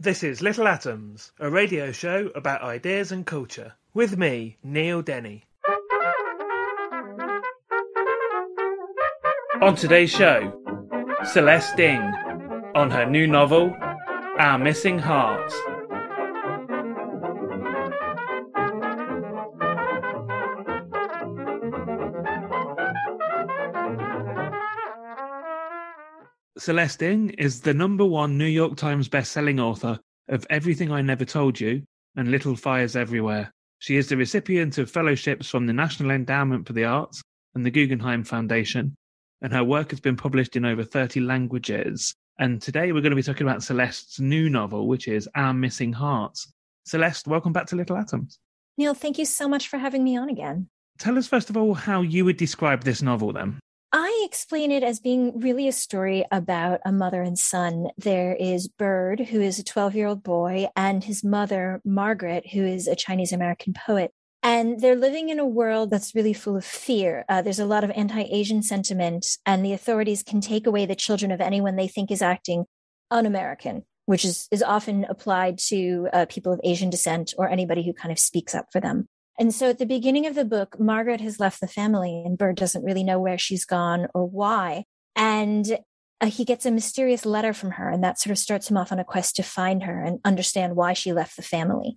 This is Little Atoms, a radio show about ideas and culture. With me, Neil Denny. On today's show, Celeste Ng on her new novel, Our Missing Hearts. Celeste Ng is the number one New York Times best-selling author of Everything I Never Told You and Little Fires Everywhere. She is the recipient of fellowships from the National Endowment for the Arts and the Guggenheim Foundation, and her work has been published in over 30 languages. And today we're going to be talking about Celeste's new novel, which is Our Missing Hearts. Celeste, welcome back to Little Atoms. Neil, thank you so much for having me on again. Tell us, first of all, how you would describe this novel then. I explain it as being really a story about a mother and son. There is Bird, who is a 12 year old boy, and his mother, Margaret, who is a Chinese American poet. And they're living in a world that's really full of fear. Uh, there's a lot of anti Asian sentiment, and the authorities can take away the children of anyone they think is acting un American, which is, is often applied to uh, people of Asian descent or anybody who kind of speaks up for them. And so at the beginning of the book, Margaret has left the family and Bird doesn't really know where she's gone or why. And uh, he gets a mysterious letter from her, and that sort of starts him off on a quest to find her and understand why she left the family.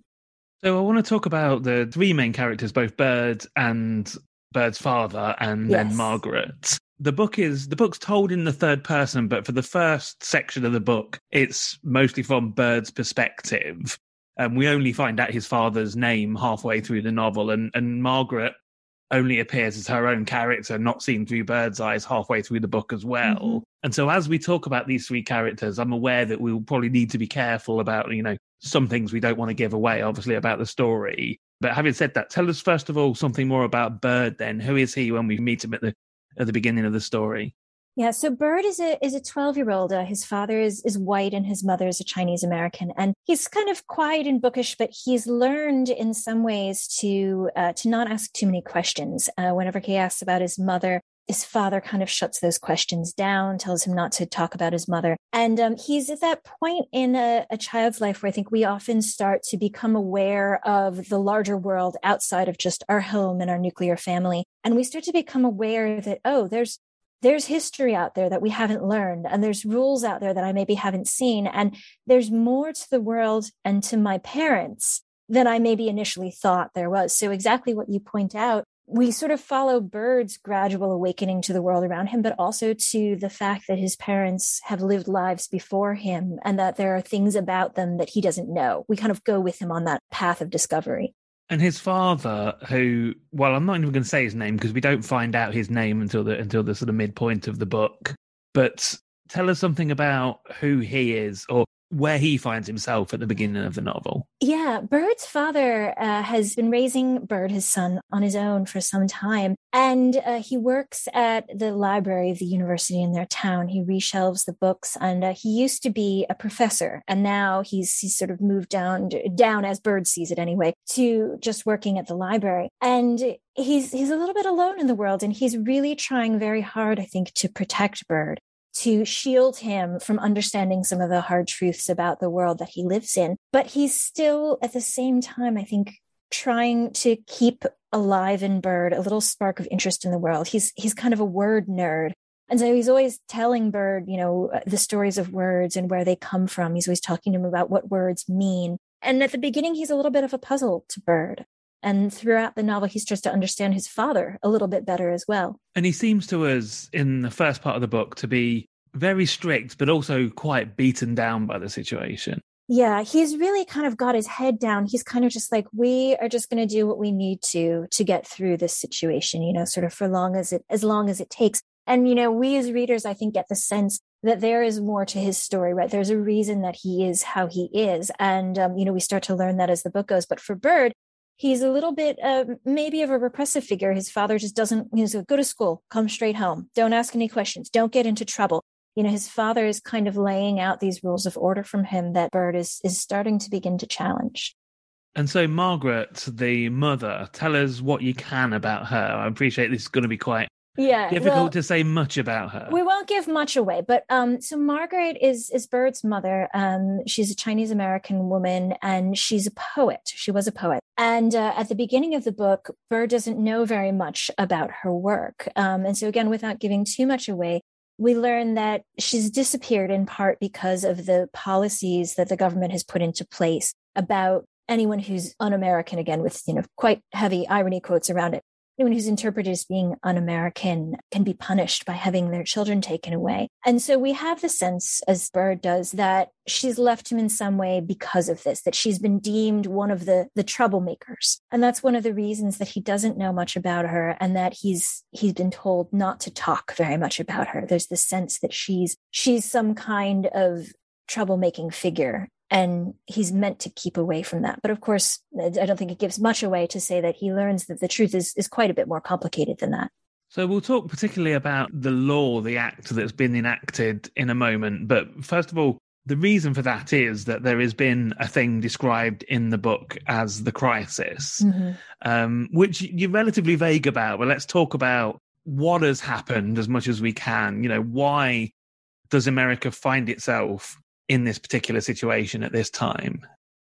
So I want to talk about the three main characters, both Bird and Bird's father, and yes. then Margaret. The book is the book's told in the third person, but for the first section of the book, it's mostly from Bird's perspective. And we only find out his father's name halfway through the novel, and, and Margaret only appears as her own character, not seen through Bird's eyes halfway through the book as well. Mm-hmm. And so, as we talk about these three characters, I'm aware that we'll probably need to be careful about, you know, some things we don't want to give away, obviously, about the story. But having said that, tell us first of all something more about Bird. Then, who is he when we meet him at the at the beginning of the story? Yeah, so Bird is a is a twelve year old. Uh, his father is is white and his mother is a Chinese American, and he's kind of quiet and bookish, but he's learned in some ways to uh, to not ask too many questions. Uh, whenever he asks about his mother, his father kind of shuts those questions down, tells him not to talk about his mother, and um, he's at that point in a, a child's life where I think we often start to become aware of the larger world outside of just our home and our nuclear family, and we start to become aware that oh, there's there's history out there that we haven't learned and there's rules out there that i maybe haven't seen and there's more to the world and to my parents than i maybe initially thought there was. So exactly what you point out we sort of follow bird's gradual awakening to the world around him but also to the fact that his parents have lived lives before him and that there are things about them that he doesn't know. We kind of go with him on that path of discovery and his father, who, well, I'm not even going to say his name because we don't find out his name until the until the sort of midpoint of the book. But tell us something about who he is, or where he finds himself at the beginning of the novel. Yeah, Bird's father uh, has been raising Bird, his son, on his own for some time. And uh, he works at the library of the university in their town. He reshelves the books, and uh, he used to be a professor, and now he's he's sort of moved down down as Bird sees it anyway to just working at the library. And he's he's a little bit alone in the world, and he's really trying very hard, I think, to protect Bird to shield him from understanding some of the hard truths about the world that he lives in. But he's still, at the same time, I think, trying to keep alive in Bird a little spark of interest in the world. He's he's kind of a word nerd. And so he's always telling Bird, you know, uh, the stories of words and where they come from. He's always talking to him about what words mean. And at the beginning, he's a little bit of a puzzle to Bird. And throughout the novel, he starts to understand his father a little bit better as well. And he seems to us, in the first part of the book, to be very strict, but also quite beaten down by the situation. Yeah, he's really kind of got his head down. He's kind of just like, we are just going to do what we need to to get through this situation, you know, sort of for long as it as long as it takes. And you know, we as readers, I think, get the sense that there is more to his story, right? There's a reason that he is how he is, and um, you know, we start to learn that as the book goes. But for Bird, he's a little bit uh, maybe of a repressive figure. His father just doesn't. He's like, go to school, come straight home, don't ask any questions, don't get into trouble. You know, his father is kind of laying out these rules of order from him that Bird is is starting to begin to challenge. And so, Margaret, the mother, tell us what you can about her. I appreciate this is going to be quite yeah difficult well, to say much about her. we won't give much away but um so margaret is is bird's mother. Um she's a chinese american woman and she's a poet. She was a poet. And uh, at the beginning of the book bird doesn't know very much about her work. Um and so again without giving too much away we learn that she's disappeared in part because of the policies that the government has put into place about anyone who's un-American again with you know quite heavy irony quotes around it anyone who's interpreted as being un-American can be punished by having their children taken away. And so we have the sense, as Bird does, that she's left him in some way because of this, that she's been deemed one of the the troublemakers. And that's one of the reasons that he doesn't know much about her and that he's he's been told not to talk very much about her. There's the sense that she's she's some kind of troublemaking figure and he's meant to keep away from that but of course i don't think it gives much away to say that he learns that the truth is is quite a bit more complicated than that so we'll talk particularly about the law the act that's been enacted in a moment but first of all the reason for that is that there has been a thing described in the book as the crisis, mm-hmm. um, which you're relatively vague about. But let's talk about what has happened as much as we can. You know, why does America find itself in this particular situation at this time.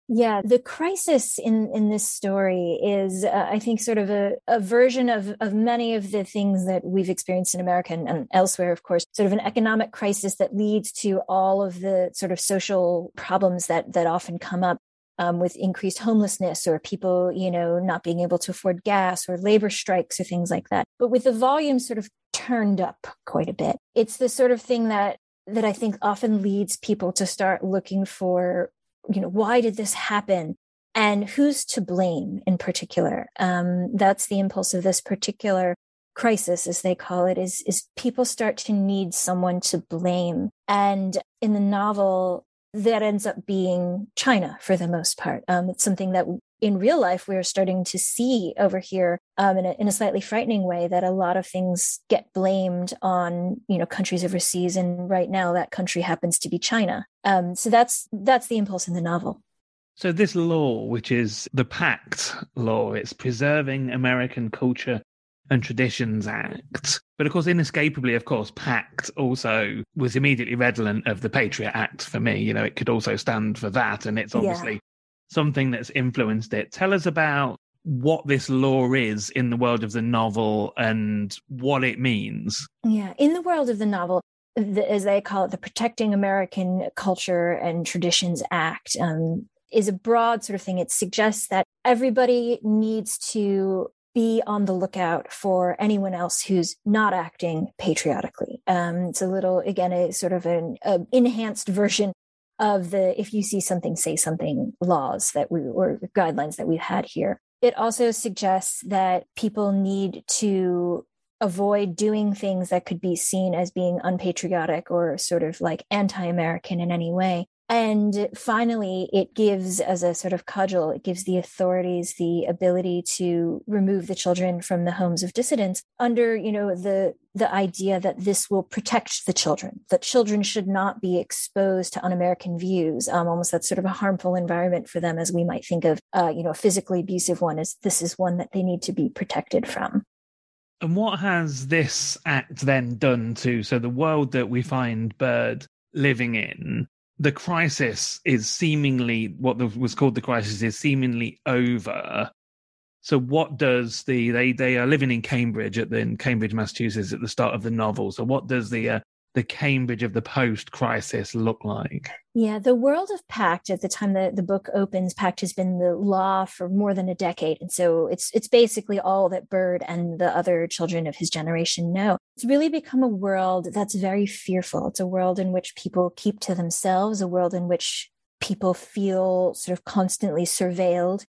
Yeah, the crisis in in this story is, uh, I think, sort of a, a version of of many of the things that we've experienced in America and, and elsewhere. Of course, sort of an economic crisis that leads to all of the sort of social problems that that often come up um, with increased homelessness or people, you know, not being able to afford gas or labor strikes or things like that. But with the volume sort of turned up quite a bit, it's the sort of thing that that I think often leads people to start looking for, you know, why did this happen? And who's to blame in particular? Um, that's the impulse of this particular crisis, as they call it, is, is people start to need someone to blame. And in the novel, that ends up being China for the most part. Um, it's something that in real life we're starting to see over here um, in, a, in a slightly frightening way that a lot of things get blamed on you know countries overseas and right now that country happens to be china. Um, so that's that's the impulse in the novel. So this law which is the pact law it's preserving american culture and traditions act but of course inescapably of course pact also was immediately redolent of the patriot act for me. You know it could also stand for that and it's obviously yeah something that's influenced it. Tell us about what this law is in the world of the novel and what it means. Yeah, in the world of the novel, the, as they call it, the Protecting American Culture and Traditions Act um, is a broad sort of thing. It suggests that everybody needs to be on the lookout for anyone else who's not acting patriotically. Um, it's a little, again, a sort of an enhanced version of the if you see something, say something laws that we or guidelines that we've had here. It also suggests that people need to avoid doing things that could be seen as being unpatriotic or sort of like anti American in any way. And finally, it gives, as a sort of cudgel, it gives the authorities the ability to remove the children from the homes of dissidents under, you know, the the idea that this will protect the children, that children should not be exposed to un-American views, um, almost that's sort of a harmful environment for them, as we might think of, uh, you know, a physically abusive one. Is this is one that they need to be protected from. And what has this act then done to so the world that we find Bird living in? The crisis is seemingly what was called the crisis is seemingly over. So what does the they they are living in Cambridge at the in Cambridge, Massachusetts at the start of the novel. So what does the uh, the Cambridge of the post crisis look like? Yeah, the world of Pact at the time that the book opens, Pact has been the law for more than a decade. And so it's it's basically all that Bird and the other children of his generation know. It's really become a world that's very fearful. It's a world in which people keep to themselves, a world in which people feel sort of constantly surveilled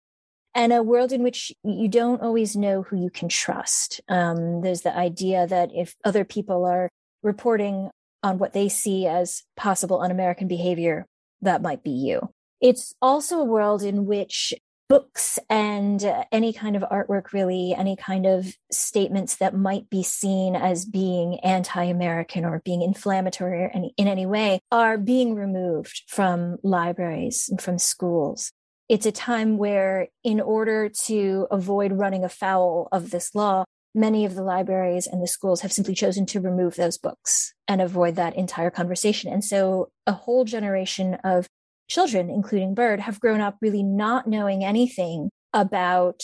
and a world in which you don't always know who you can trust. Um, there's the idea that if other people are reporting on what they see as possible un American behavior, that might be you. It's also a world in which books and uh, any kind of artwork, really, any kind of statements that might be seen as being anti American or being inflammatory in any way, are being removed from libraries and from schools it's a time where, in order to avoid running afoul of this law, many of the libraries and the schools have simply chosen to remove those books and avoid that entire conversation. And so a whole generation of children, including Bird, have grown up really not knowing anything about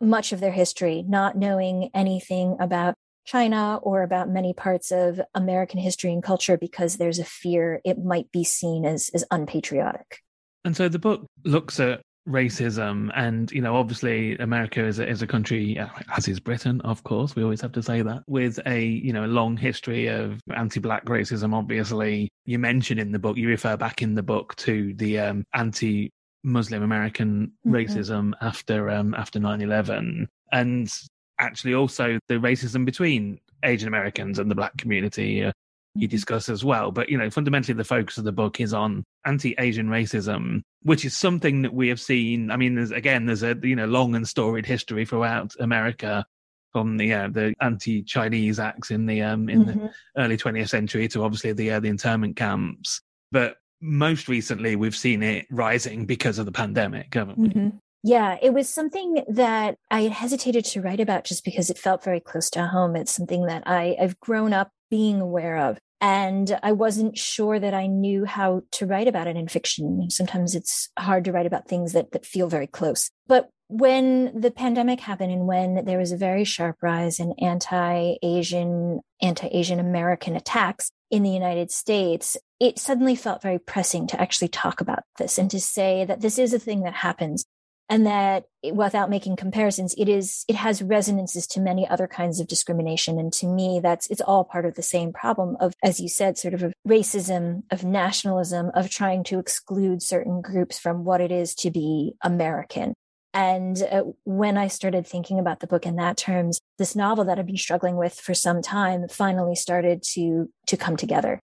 much of their history, not knowing anything about China or about many parts of American history and culture because there's a fear it might be seen as, as unpatriotic. And so the book looks at racism. And you know obviously america is a, is a country as is britain of course. We always have to say that. With a you know a long history of anti-black racism obviously you mention in the book you refer back in the book to the um, anti muslim american mm-hmm. racism after um after 9-11 and actually also the racism between asian americans and the black community uh, you mm-hmm. discuss as well. But you know, fundamentally, the focus of the book is on anti-Asian racism, which is something that we have seen. I mean, there's again, there's a you know long and storied history throughout America, from the uh, the anti-Chinese acts in the um in mm-hmm. the early 20th century to obviously the uh, the internment camps. But most recently, we've seen it rising because of the pandemic, haven't we? Mm-hmm. Yeah, it was something that I hesitated to write about just because it felt very close to home. It's something that I, I've grown up being aware of. And I wasn't sure that I knew how to write about it in fiction. Sometimes it's hard to write about things that, that feel very close. But when the pandemic happened and when there was a very sharp rise in anti-Asian, anti-Asian American attacks in the United States, it suddenly felt very pressing to actually talk about this and to say that this is a thing that happens and that without making comparisons it is it has resonances to many other kinds of discrimination and to me that's it's all part of the same problem of as you said sort of, racism of nationalism of trying to exclude certain groups from what it is to be american and uh, when I started thinking about the book in that terms, this novel that I've been struggling with for some time finally started to to come together.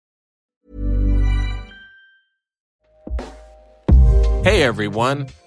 Hey everyone.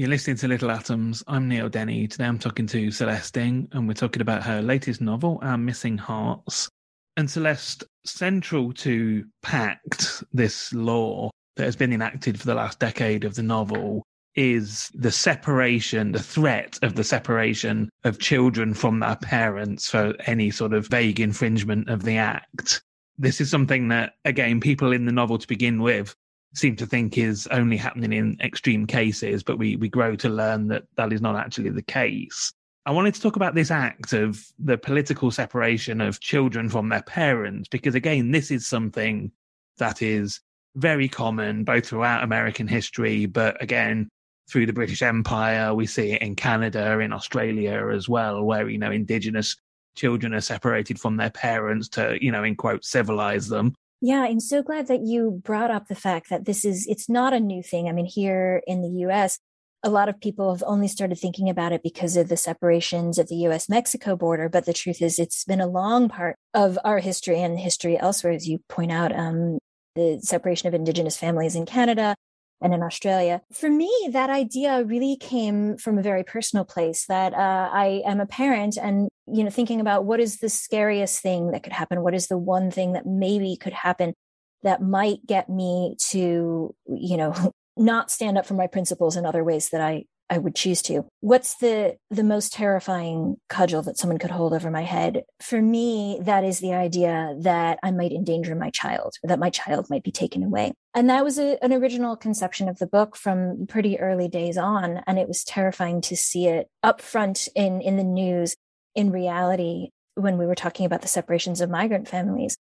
You're listening to Little Atoms. I'm Neil Denny. Today I'm talking to Celeste Ng, and we're talking about her latest novel, Our Missing Hearts. And Celeste, central to PACT, this law that has been enacted for the last decade of the novel, is the separation, the threat of the separation of children from their parents for any sort of vague infringement of the Act. This is something that, again, people in the novel to begin with seem to think is only happening in extreme cases, but we, we grow to learn that that is not actually the case. I wanted to talk about this act of the political separation of children from their parents, because again, this is something that is very common both throughout American history, but again, through the British Empire, we see it in Canada, in Australia as well, where, you know, indigenous children are separated from their parents to, you know, in quote, civilize them. Yeah, I'm so glad that you brought up the fact that this is, it's not a new thing. I mean, here in the US, a lot of people have only started thinking about it because of the separations at the US Mexico border. But the truth is, it's been a long part of our history and history elsewhere, as you point out. Um, the separation of Indigenous families in Canada, and in Australia. For me, that idea really came from a very personal place that uh, I am a parent and, you know, thinking about what is the scariest thing that could happen? What is the one thing that maybe could happen that might get me to, you know, not stand up for my principles in other ways that I I would choose to. What's the the most terrifying cudgel that someone could hold over my head? For me, that is the idea that I might endanger my child, that my child might be taken away. And that was a, an original conception of the book from pretty early days on, and it was terrifying to see it up front in in the news in reality when we were talking about the separations of migrant families.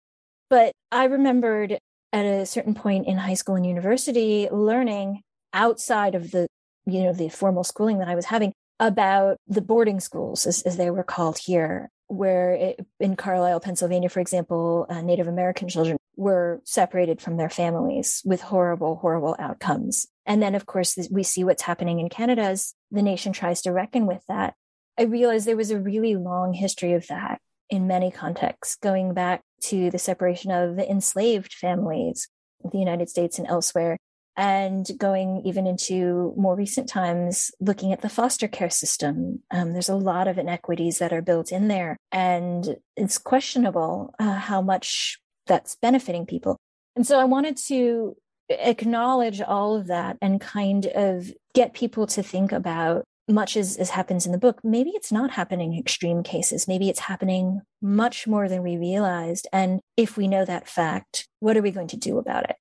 But I remembered at a certain point in high school and university learning outside of the you know, the formal schooling that I was having about the boarding schools, as, as they were called here, where it, in Carlisle, Pennsylvania, for example, uh, Native American children were separated from their families with horrible, horrible outcomes. And then, of course, we see what's happening in Canada as the nation tries to reckon with that. I realized there was a really long history of that in many contexts, going back to the separation of the enslaved families the United States and elsewhere and going even into more recent times, looking at the foster care system. Um, there's a lot of inequities that are built in there, and it's questionable uh, how much that's benefiting people. And so I wanted to acknowledge all of that and kind of get people to think about much as, as happens in the book, maybe it's not happening in extreme cases. Maybe it's happening much more than we realized. And if we know that fact, what are we going to do about it?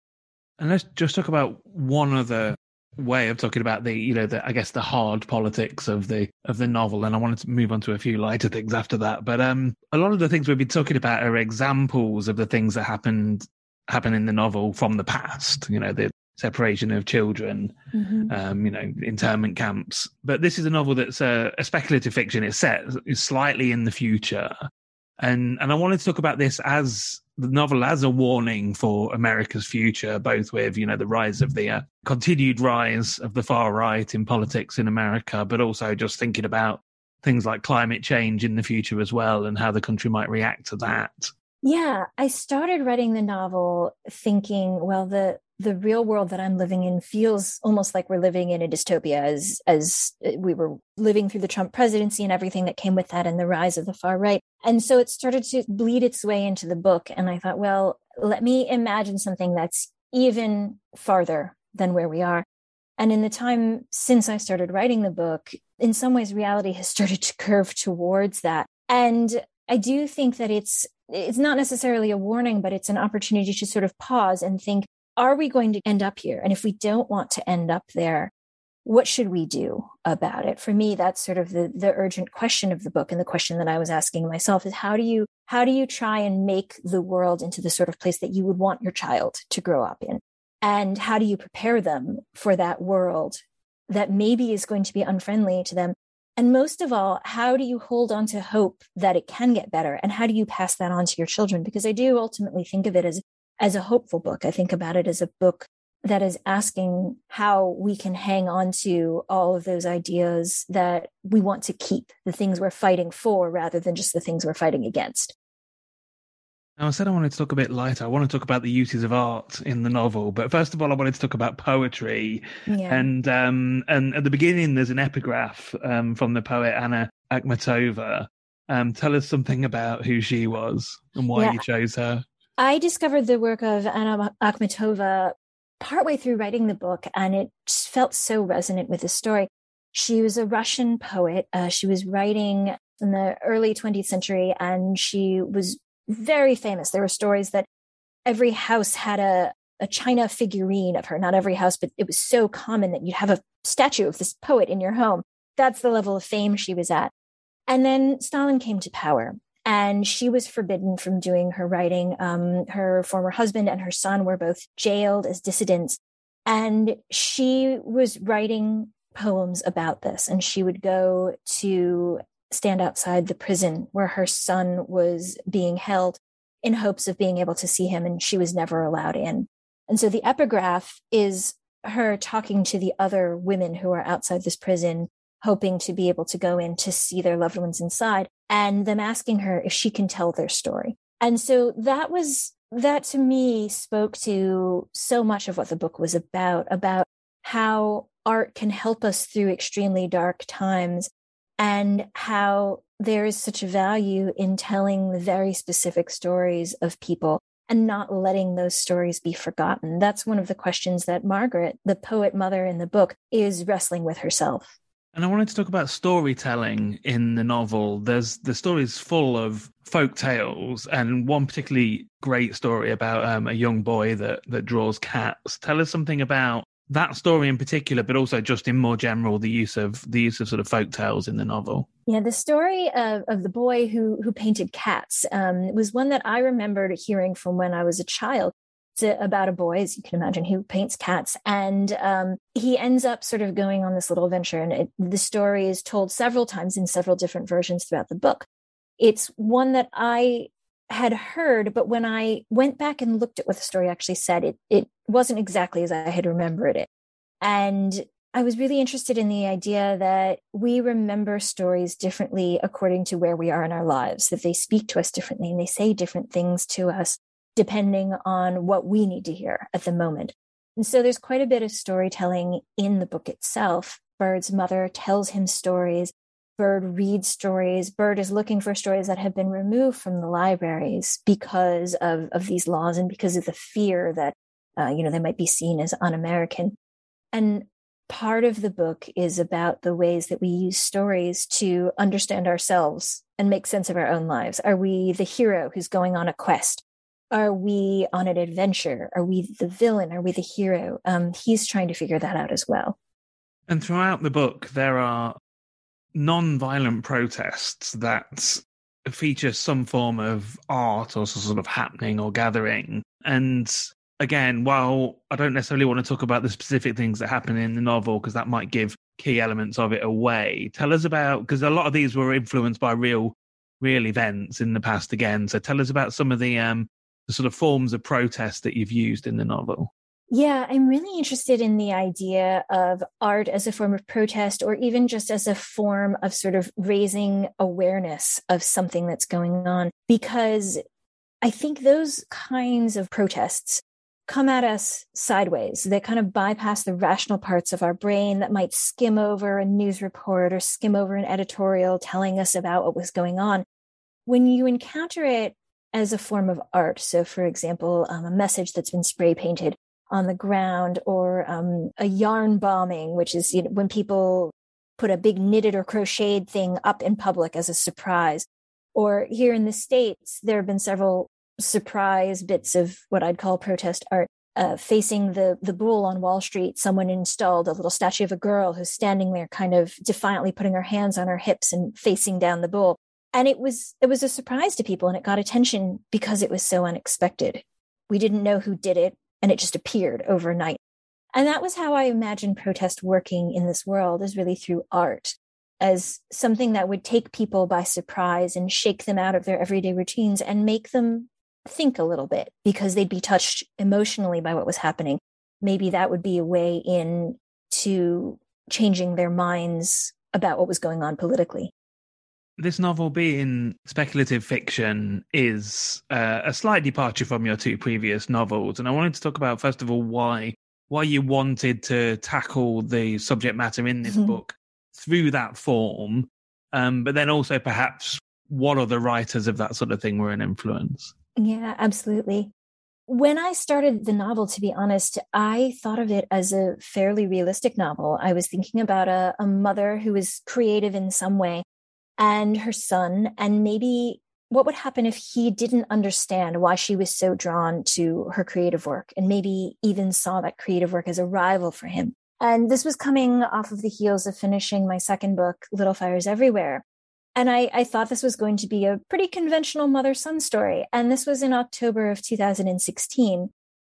And let's just talk about one other way of talking about the, you know, the I guess the hard politics of the of the novel. And I wanted to move on to a few lighter things after that. But um a lot of the things we've been talking about are examples of the things that happened happen in the novel from the past. You know, the separation of children, mm-hmm. um, you know, internment camps. But this is a novel that's a, a speculative fiction. It's set slightly in the future, and and I wanted to talk about this as the novel as a warning for America's future, both with you know the rise of the uh, continued rise of the far right in politics in America, but also just thinking about things like climate change in the future as well, and how the country might react to that. Yeah, I started writing the novel thinking, well, the the real world that I'm living in feels almost like we're living in a dystopia as as uh, we were living through the Trump presidency and everything that came with that and the rise of the far right. And so it started to bleed its way into the book and I thought, well, let me imagine something that's even farther than where we are. And in the time since I started writing the book, in some ways reality has started to curve towards that. And I do think that it's it's not necessarily a warning, but it's an opportunity to sort of pause and think, are we going to end up here? And if we don't want to end up there, what should we do about it? For me, that's sort of the, the urgent question of the book. And the question that I was asking myself is how do you, how do you try and make the world into the sort of place that you would want your child to grow up in? And how do you prepare them for that world that maybe is going to be unfriendly to them and most of all, how do you hold on to hope that it can get better? And how do you pass that on to your children? Because I do ultimately think of it as, as a hopeful book. I think about it as a book that is asking how we can hang on to all of those ideas that we want to keep, the things we're fighting for rather than just the things we're fighting against. Now, I said I wanted to talk a bit lighter. I want to talk about the uses of art in the novel, but first of all, I wanted to talk about poetry. Yeah. And um, and at the beginning, there's an epigraph um, from the poet Anna Akhmatova. Um, tell us something about who she was and why yeah. you chose her. I discovered the work of Anna Akhmatova partway through writing the book, and it felt so resonant with the story. She was a Russian poet. Uh, she was writing in the early 20th century, and she was very famous. There were stories that every house had a, a china figurine of her, not every house, but it was so common that you'd have a statue of this poet in your home. That's the level of fame she was at. And then Stalin came to power and she was forbidden from doing her writing. Um, her former husband and her son were both jailed as dissidents. And she was writing poems about this. And she would go to stand outside the prison where her son was being held in hopes of being able to see him, and she was never allowed in. And so the epigraph is her talking to the other women who are outside this prison, hoping to be able to go in to see their loved ones inside, and them asking her if she can tell their story. And so that was, that to me spoke to so much of what the book was about, about how art can help us through extremely dark times and how there is such value in telling the very specific stories of people and not letting those stories be forgotten. That's one of the questions that Margaret, the poet mother in the book, is wrestling with herself. And I wanted to talk about storytelling in the novel. There's the story is full of folk tales, and one particularly great story about um, a young boy that that draws cats. Tell us something about that story in particular, but also just in more general, the use of the use of sort of folk tales in the novel. Yeah, the story of, of the boy who who painted cats um, was one that I remembered hearing from when I was a child. It's about a boy, as you can imagine, who paints cats, and um, he ends up sort of going on this little venture. And it, the story is told several times in several different versions throughout the book. It's one that I had heard, but when I went back and looked at what the story actually said, it it wasn't exactly as I had remembered it. And I was really interested in the idea that we remember stories differently according to where we are in our lives, that they speak to us differently and they say different things to us depending on what we need to hear at the moment. And so there's quite a bit of storytelling in the book itself. Bird's mother tells him stories Bird reads stories. Bird is looking for stories that have been removed from the libraries because of, of these laws and because of the fear that, uh, you know, they might be seen as un American. And part of the book is about the ways that we use stories to understand ourselves and make sense of our own lives. Are we the hero who's going on a quest? Are we on an adventure? Are we the villain? Are we the hero? Um, he's trying to figure that out as well. And throughout the book, there are non-violent protests that feature some form of art or sort of happening or gathering. And again, while I don't necessarily want to talk about the specific things that happen in the novel because that might give key elements of it away, tell us about because a lot of these were influenced by real, real events in the past. Again, so tell us about some of the um the sort of forms of protest that you've used in the novel. Yeah, I'm really interested in the idea of art as a form of protest or even just as a form of sort of raising awareness of something that's going on, because I think those kinds of protests come at us sideways. They kind of bypass the rational parts of our brain that might skim over a news report or skim over an editorial telling us about what was going on. When you encounter it as a form of art, so for example, um, a message that's been spray painted on the ground or um, a yarn bombing, which is you know, when people put a big knitted or crocheted thing up in public as a surprise, Or here in the States, there have been several surprise bits of what I'd call protest art. Uh, facing the the bull on Wall Street, someone installed a little statue of a girl who's standing there, kind of defiantly putting her hands on her hips and facing down the bull. And it was it was a surprise to people, and it got attention because it was so unexpected. We didn't know who did it, and it just appeared overnight. And that was how I imagined protest working in this world, is really through art as something that would take people by surprise and shake them out of their everyday routines and make them think a little bit because they'd be touched emotionally by what was happening. Maybe that would be a way in to changing their minds about what was going on politically. This novel, being speculative fiction, is uh, a slight departure from your two previous novels, and I wanted to talk about first of all why why you wanted to tackle the subject matter in this mm-hmm. book through that form, um, but then also perhaps what other writers of that sort of thing were an influence. Yeah, absolutely. When I started the novel, to be honest, I thought of it as a fairly realistic novel. I was thinking about a, a mother who was creative in some way and her son, and maybe what would happen if he didn't understand why she was so drawn to her creative work and maybe even saw that creative work as a rival for him. And this was coming off of the heels of finishing my second book, Little Fires Everywhere. And I, I thought this was going to be a pretty conventional mother son story. And this was in October of 2016.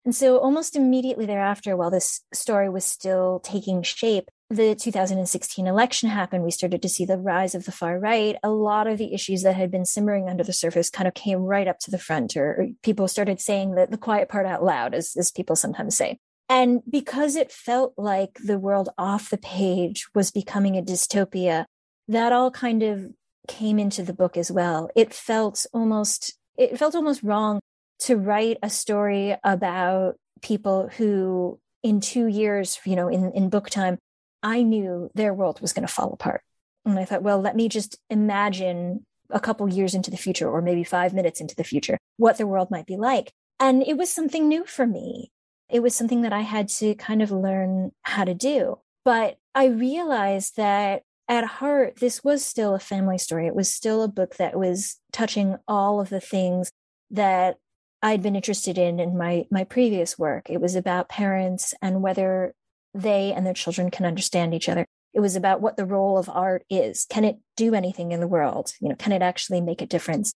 And so almost immediately thereafter, while this story was still taking shape, the 2016 election happened. We started to see the rise of the far right. A lot of the issues that had been simmering under the surface kind of came right up to the front, or, people started saying the, the quiet part out loud, as, as people sometimes say. And because it felt like the world off the page was becoming a dystopia, that all kind of came into the book as well. It felt almost it felt almost wrong to write a story about people who in 2 years, you know, in in book time, I knew their world was going to fall apart. And I thought, well, let me just imagine a couple years into the future or maybe 5 minutes into the future what the world might be like. And it was something new for me it was something that I had to kind of learn how to do. But I realized that at heart, this was still a family story. It was still a book that was touching all of the things that I'd been interested in in my my previous work. It was about parents and whether they and their children can understand each other. It was about what the role of art is. Can it do anything in the world? You know, can it actually make a difference?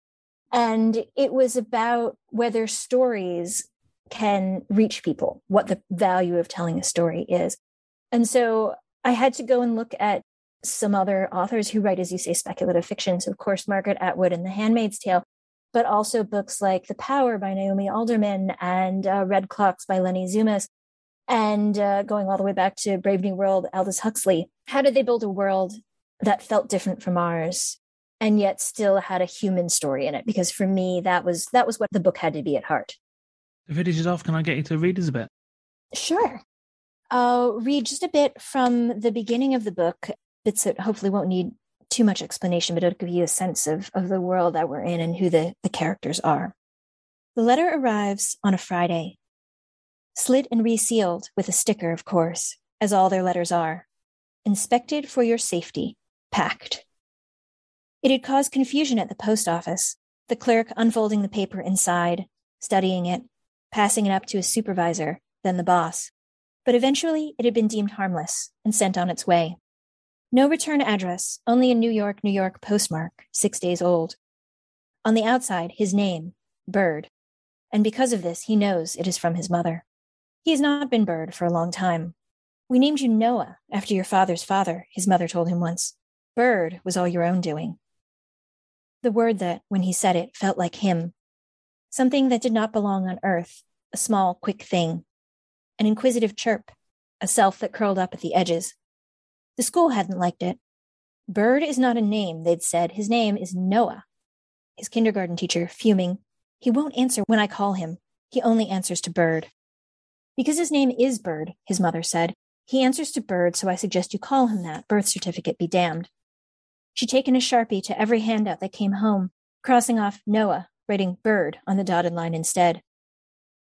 And it was about whether stories can reach people, what the value of telling a story is. And so I had to go and look at some other authors who write, as you say, speculative fiction. So, of course, Margaret Atwood and The Handmaid's Tale, but also books like The Power by Naomi Alderman and uh, Red Clocks by Leni Zumas, and uh, going all the way back to Brave New World, Aldous Huxley. How did they build a world that felt different from ours? and yet still had a human story in it because for me that was that was what the book had to be at heart to finish it off, can I get you to read us a bit? Sure. I'll read just a bit from the beginning of the book, bits that hopefully won't need too much explanation, but it'll give you a sense of, of the world that we're in and who the, the characters are. The letter arrives on a Friday, slit and resealed with a sticker, of course, as all their letters are. Inspected for your safety, PACT. It had caused confusion at the post office, the clerk unfolding the paper inside, studying it, passing it up to his supervisor, then the boss. But eventually it had been deemed harmless and sent on its way. No return address, only a New York, New York postmark, six days old. On the outside, his name, Bird. And because of this, he knows it is from his mother. He has not been Bird for a long time. We named you Noah after your father's father, his mother told him once. Bird was all your own doing. The word that, when he said it, felt like him something that did not belong on earth, a small, quick thing, an inquisitive chirp, a self that curled up at the edges. The school hadn't liked it. Bird is not a name, they'd said. His name is Noah. His kindergarten teacher, fuming, he won't answer when I call him. He only answers to Bird. Because his name is Bird, his mother said, he answers to Bird, so I suggest you call him that. Birth certificate be damned. She'd taken a sharpie to every handout that came home, crossing off Noah writing bird on the dotted line instead.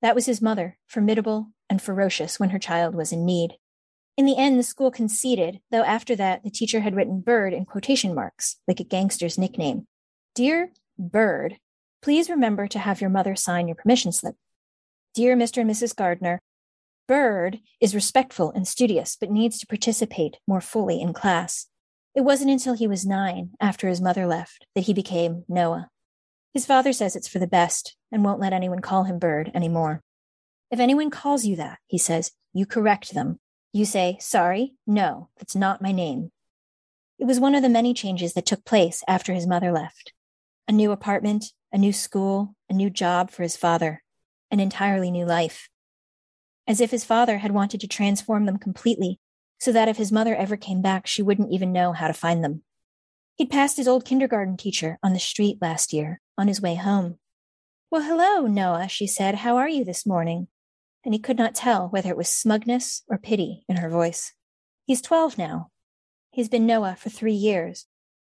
That was his mother, formidable and ferocious when her child was in need. In the end, the school conceded, though after that, the teacher had written bird in quotation marks, like a gangster's nickname. Dear Bird, please remember to have your mother sign your permission slip. Dear Mr. and Mrs. Gardner, Bird is respectful and studious, but needs to participate more fully in class. It wasn't until he was nine, after his mother left, that he became Noah. His father says it's for the best and won't let anyone call him Bird anymore. If anyone calls you that, he says, you correct them. You say, sorry, no, that's not my name. It was one of the many changes that took place after his mother left. A new apartment, a new school, a new job for his father, an entirely new life. As if his father had wanted to transform them completely so that if his mother ever came back, she wouldn't even know how to find them. He'd passed his old kindergarten teacher on the street last year on his way home. Well, hello, Noah, she said. How are you this morning? And he could not tell whether it was smugness or pity in her voice. He's 12 now. He's been Noah for three years,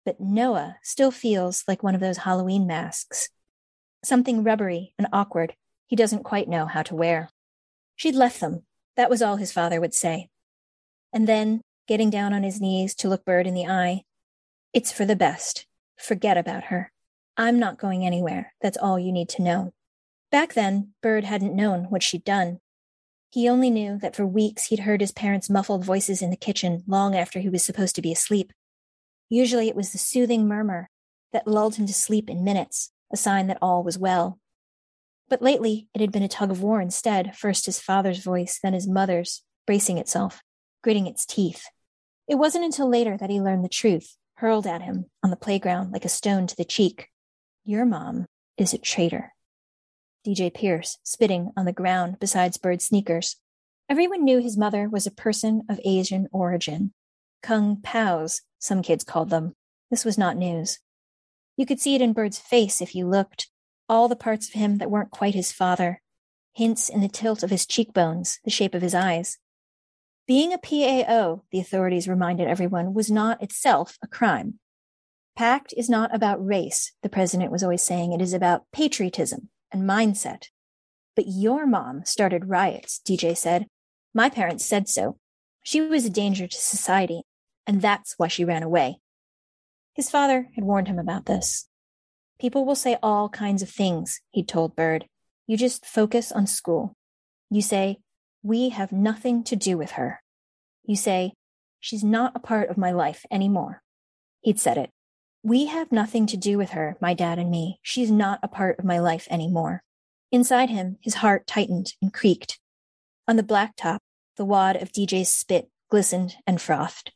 but Noah still feels like one of those Halloween masks. Something rubbery and awkward he doesn't quite know how to wear. She'd left them. That was all his father would say. And then, getting down on his knees to look Bird in the eye, it's for the best. Forget about her. I'm not going anywhere. That's all you need to know. Back then, Bird hadn't known what she'd done. He only knew that for weeks he'd heard his parents' muffled voices in the kitchen long after he was supposed to be asleep. Usually it was the soothing murmur that lulled him to sleep in minutes, a sign that all was well. But lately it had been a tug of war instead, first his father's voice, then his mother's, bracing itself, gritting its teeth. It wasn't until later that he learned the truth, hurled at him on the playground like a stone to the cheek. Your mom is a traitor. DJ Pierce, spitting on the ground beside Bird's sneakers. Everyone knew his mother was a person of Asian origin. Kung Paos, some kids called them. This was not news. You could see it in Bird's face if you looked. All the parts of him that weren't quite his father. Hints in the tilt of his cheekbones, the shape of his eyes. Being a PAO, the authorities reminded everyone, was not itself a crime. PACT is not about race, the president was always saying. It is about patriotism and mindset. But your mom started riots, DJ said. My parents said so. She was a danger to society, and that's why she ran away. His father had warned him about this. People will say all kinds of things, he'd told Bird. You just focus on school. You say, we have nothing to do with her. You say, she's not a part of my life anymore. He'd said it. We have nothing to do with her, my dad and me. She's not a part of my life anymore. Inside him, his heart tightened and creaked. On the blacktop, the wad of DJ's spit glistened and frothed.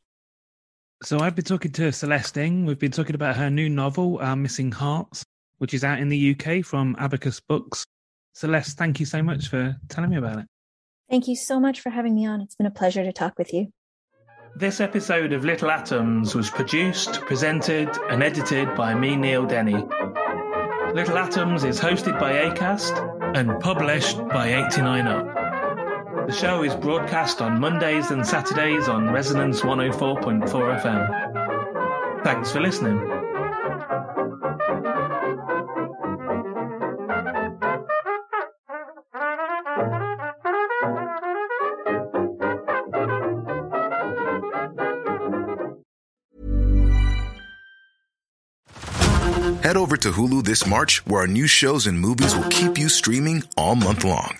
So I've been talking to Celeste Ng. We've been talking about her new novel, Our Missing Hearts, which is out in the UK from Abacus Books. Celeste, thank you so much for telling me about it. Thank you so much for having me on. It's been a pleasure to talk with you. This episode of Little Atoms was produced, presented, and edited by me, Neil Denny. Little Atoms is hosted by ACAST and published by 89UP. The show is broadcast on Mondays and Saturdays on Resonance 104.4 FM. Thanks for listening. Head over to Hulu this March, where our new shows and movies will keep you streaming all month long.